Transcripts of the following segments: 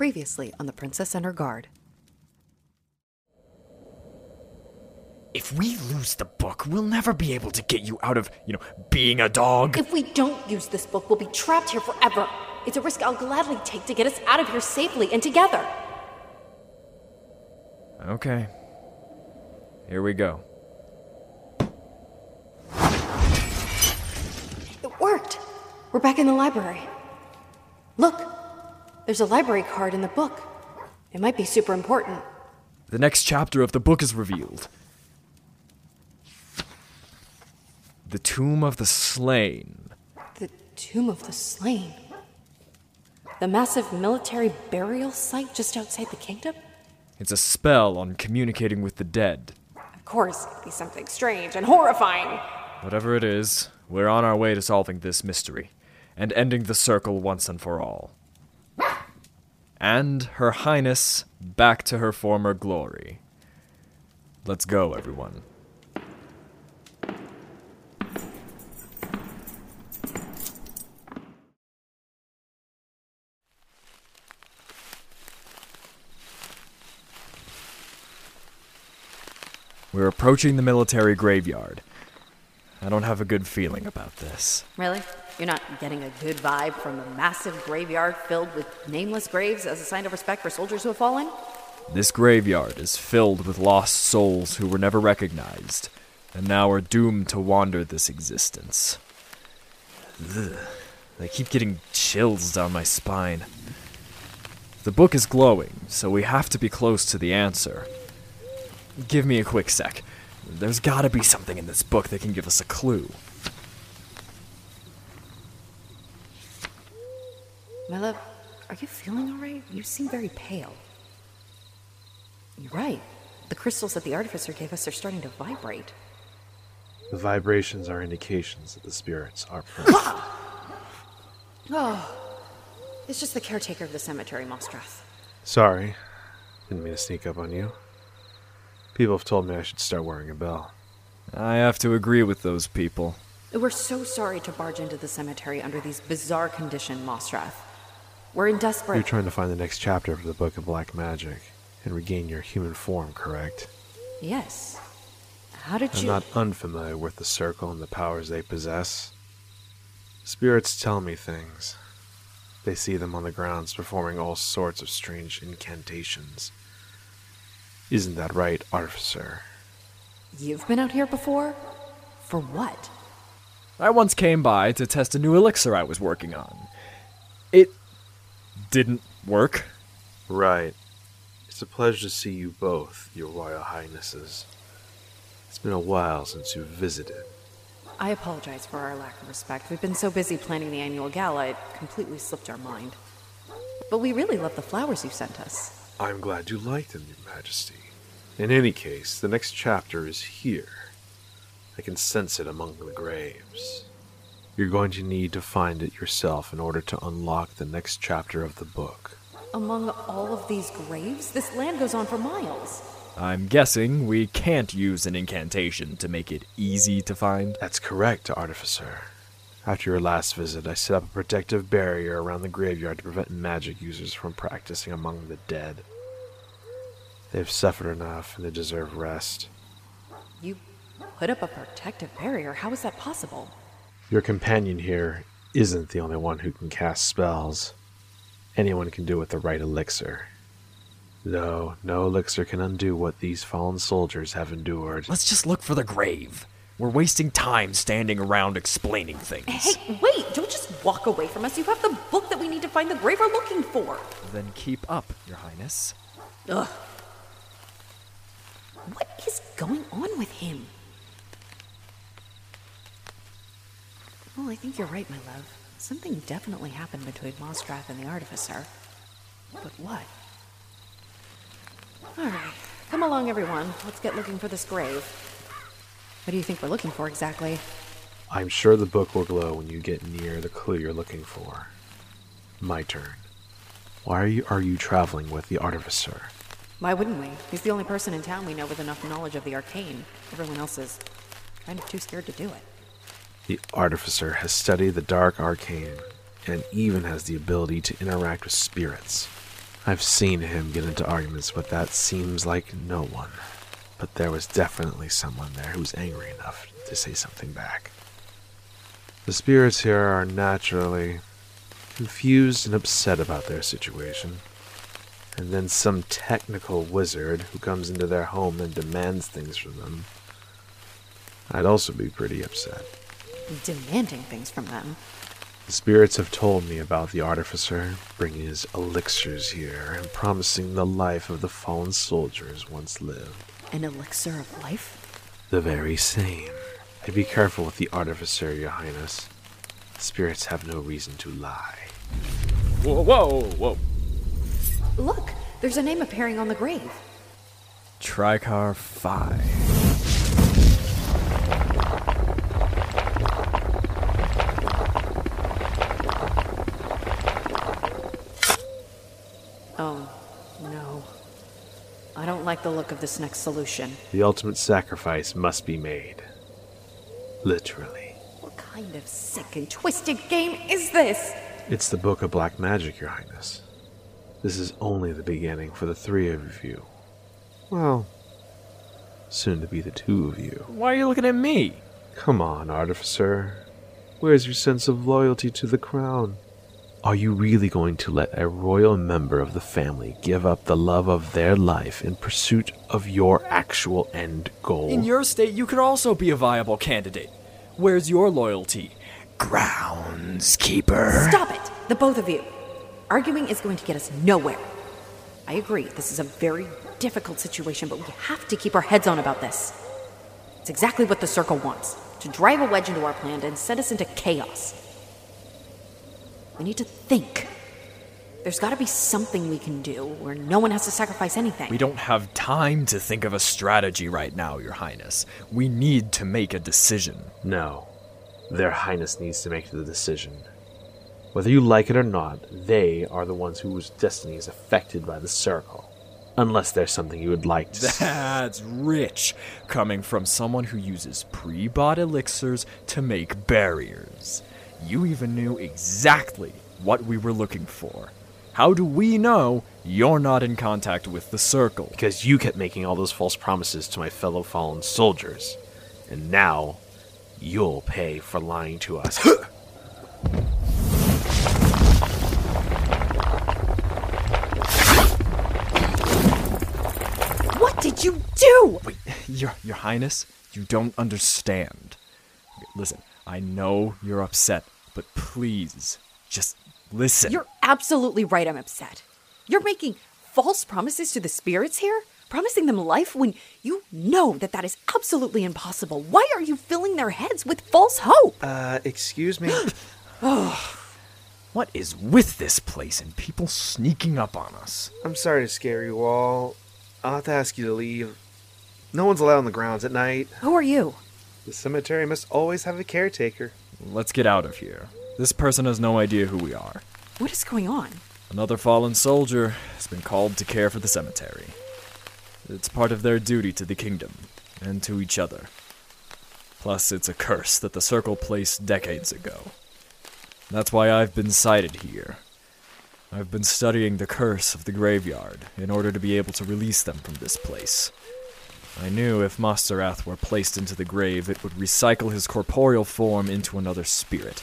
Previously on The Princess and Her Guard. If we lose the book, we'll never be able to get you out of, you know, being a dog. If we don't use this book, we'll be trapped here forever. It's a risk I'll gladly take to get us out of here safely and together. Okay. Here we go. It worked. We're back in the library. Look, there's a library card in the book. It might be super important. The next chapter of the book is revealed. The Tomb of the Slain. The Tomb of the Slain. The massive military burial site just outside the kingdom? It's a spell on communicating with the dead. Of course, it'd be something strange and horrifying. Whatever it is, we're on our way to solving this mystery and ending the circle once and for all. And Her Highness back to her former glory. Let's go, everyone. We're approaching the military graveyard. I don't have a good feeling about this. Really? You're not getting a good vibe from a massive graveyard filled with nameless graves as a sign of respect for soldiers who have fallen? This graveyard is filled with lost souls who were never recognized, and now are doomed to wander this existence. Ugh. I keep getting chills down my spine. The book is glowing, so we have to be close to the answer. Give me a quick sec. There's gotta be something in this book that can give us a clue. My love, are you feeling all right? You seem very pale. You're right. The crystals that the artificer gave us are starting to vibrate. The vibrations are indications that the spirits are present. Oh, it's just the caretaker of the cemetery, Mostrath. Sorry. Didn't mean to sneak up on you. People have told me I should start wearing a bell. I have to agree with those people. We're so sorry to barge into the cemetery under these bizarre conditions, Mostrath. We're in desperate. You're trying to find the next chapter of the Book of Black Magic and regain your human form, correct? Yes. How did I'm you. not unfamiliar with the Circle and the powers they possess. Spirits tell me things. They see them on the grounds performing all sorts of strange incantations. Isn't that right, Artificer? You've been out here before? For what? I once came by to test a new elixir I was working on. It didn't work. Right. It's a pleasure to see you both, your Royal Highnesses. It's been a while since you've visited. I apologize for our lack of respect. We've been so busy planning the annual gala, it completely slipped our mind. But we really love the flowers you sent us. I'm glad you liked them, Your Majesty. In any case, the next chapter is here. I can sense it among the graves. You're going to need to find it yourself in order to unlock the next chapter of the book. Among all of these graves, this land goes on for miles. I'm guessing we can't use an incantation to make it easy to find. That's correct, Artificer. After your last visit, I set up a protective barrier around the graveyard to prevent magic users from practicing among the dead. They've suffered enough and they deserve rest. You put up a protective barrier. How is that possible? Your companion here isn't the only one who can cast spells. Anyone can do it with the right elixir. Though no elixir can undo what these fallen soldiers have endured. Let's just look for the grave. We're wasting time standing around explaining things. Hey, wait! Don't just walk away from us. You have the book that we need to find the grave we're looking for. Then keep up, Your Highness. Ugh. What is going on with him? Well, I think you're right, my love. Something definitely happened between Mostrath and the Artificer. But what? Alright, come along, everyone. Let's get looking for this grave. What do you think we're looking for exactly? I'm sure the book will glow when you get near the clue you're looking for. My turn. Why are you, are you traveling with the Artificer? Why wouldn't we? He's the only person in town we know with enough knowledge of the arcane. Everyone else is kind of too scared to do it. The Artificer has studied the dark arcane and even has the ability to interact with spirits. I've seen him get into arguments with that seems like no one, but there was definitely someone there who was angry enough to say something back. The spirits here are naturally confused and upset about their situation. And then some technical wizard who comes into their home and demands things from them. I'd also be pretty upset. Demanding things from them. The spirits have told me about the artificer bringing his elixirs here and promising the life of the fallen soldiers once lived. An elixir of life? The very same. And be careful with the artificer, your highness. Spirits have no reason to lie. Whoa, whoa, whoa. Look, there's a name appearing on the grave. Tricar 5. Oh, no. I don't like the look of this next solution. The ultimate sacrifice must be made. Literally. What kind of sick and twisted game is this? It's the Book of Black Magic, your highness. This is only the beginning for the three of you. Well, soon to be the two of you. Why are you looking at me? Come on, Artificer. Where's your sense of loyalty to the crown? Are you really going to let a royal member of the family give up the love of their life in pursuit of your actual end goal? In your state, you could also be a viable candidate. Where's your loyalty? Groundskeeper. Stop it! The both of you. Arguing is going to get us nowhere. I agree, this is a very difficult situation, but we have to keep our heads on about this. It's exactly what the Circle wants to drive a wedge into our plan and send us into chaos. We need to think. There's gotta be something we can do where no one has to sacrifice anything. We don't have time to think of a strategy right now, Your Highness. We need to make a decision. No. Their Highness needs to make the decision. Whether you like it or not, they are the ones whose destiny is affected by the circle. Unless there's something you would like to. That's rich, coming from someone who uses pre bought elixirs to make barriers. You even knew exactly what we were looking for. How do we know you're not in contact with the Circle? Because you kept making all those false promises to my fellow fallen soldiers. And now, you'll pay for lying to us. what did you do? Wait, Your, Your Highness, you don't understand. Listen, I know you're upset, but please, just listen. You're absolutely right, I'm upset. You're making false promises to the spirits here? Promising them life when you know that that is absolutely impossible. Why are you filling their heads with false hope? Uh, excuse me? oh. What is with this place and people sneaking up on us? I'm sorry to scare you all. I'll have to ask you to leave. No one's allowed on the grounds at night. Who are you? The cemetery must always have a caretaker. Let's get out of here. This person has no idea who we are. What is going on? Another fallen soldier has been called to care for the cemetery. It's part of their duty to the kingdom and to each other. Plus, it's a curse that the Circle placed decades ago. That's why I've been sighted here. I've been studying the curse of the graveyard in order to be able to release them from this place. I knew if Mostrath were placed into the grave, it would recycle his corporeal form into another spirit.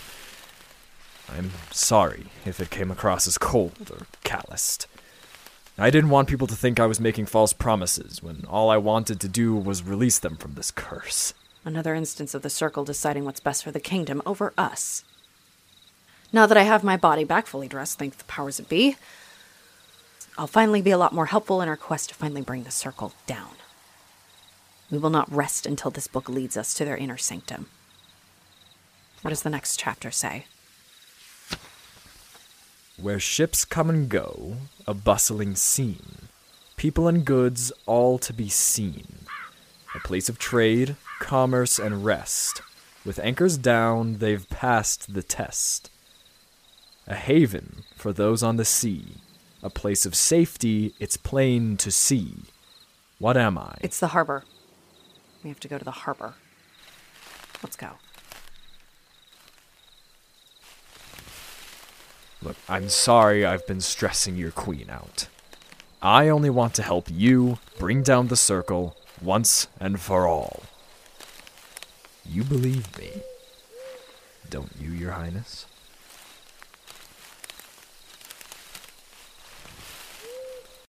I'm sorry if it came across as cold or calloused. I didn't want people to think I was making false promises when all I wanted to do was release them from this curse. Another instance of the circle deciding what's best for the kingdom over us. Now that I have my body back fully dressed, thank the powers that be, I'll finally be a lot more helpful in our quest to finally bring the circle down. We will not rest until this book leads us to their inner sanctum. What does the next chapter say? Where ships come and go, a bustling scene, people and goods all to be seen, a place of trade, commerce, and rest. With anchors down, they've passed the test. A haven for those on the sea, a place of safety, it's plain to see. What am I? It's the harbor. We have to go to the harbor. Let's go. Look, I'm sorry I've been stressing your queen out. I only want to help you bring down the circle once and for all. You believe me, don't you, Your Highness?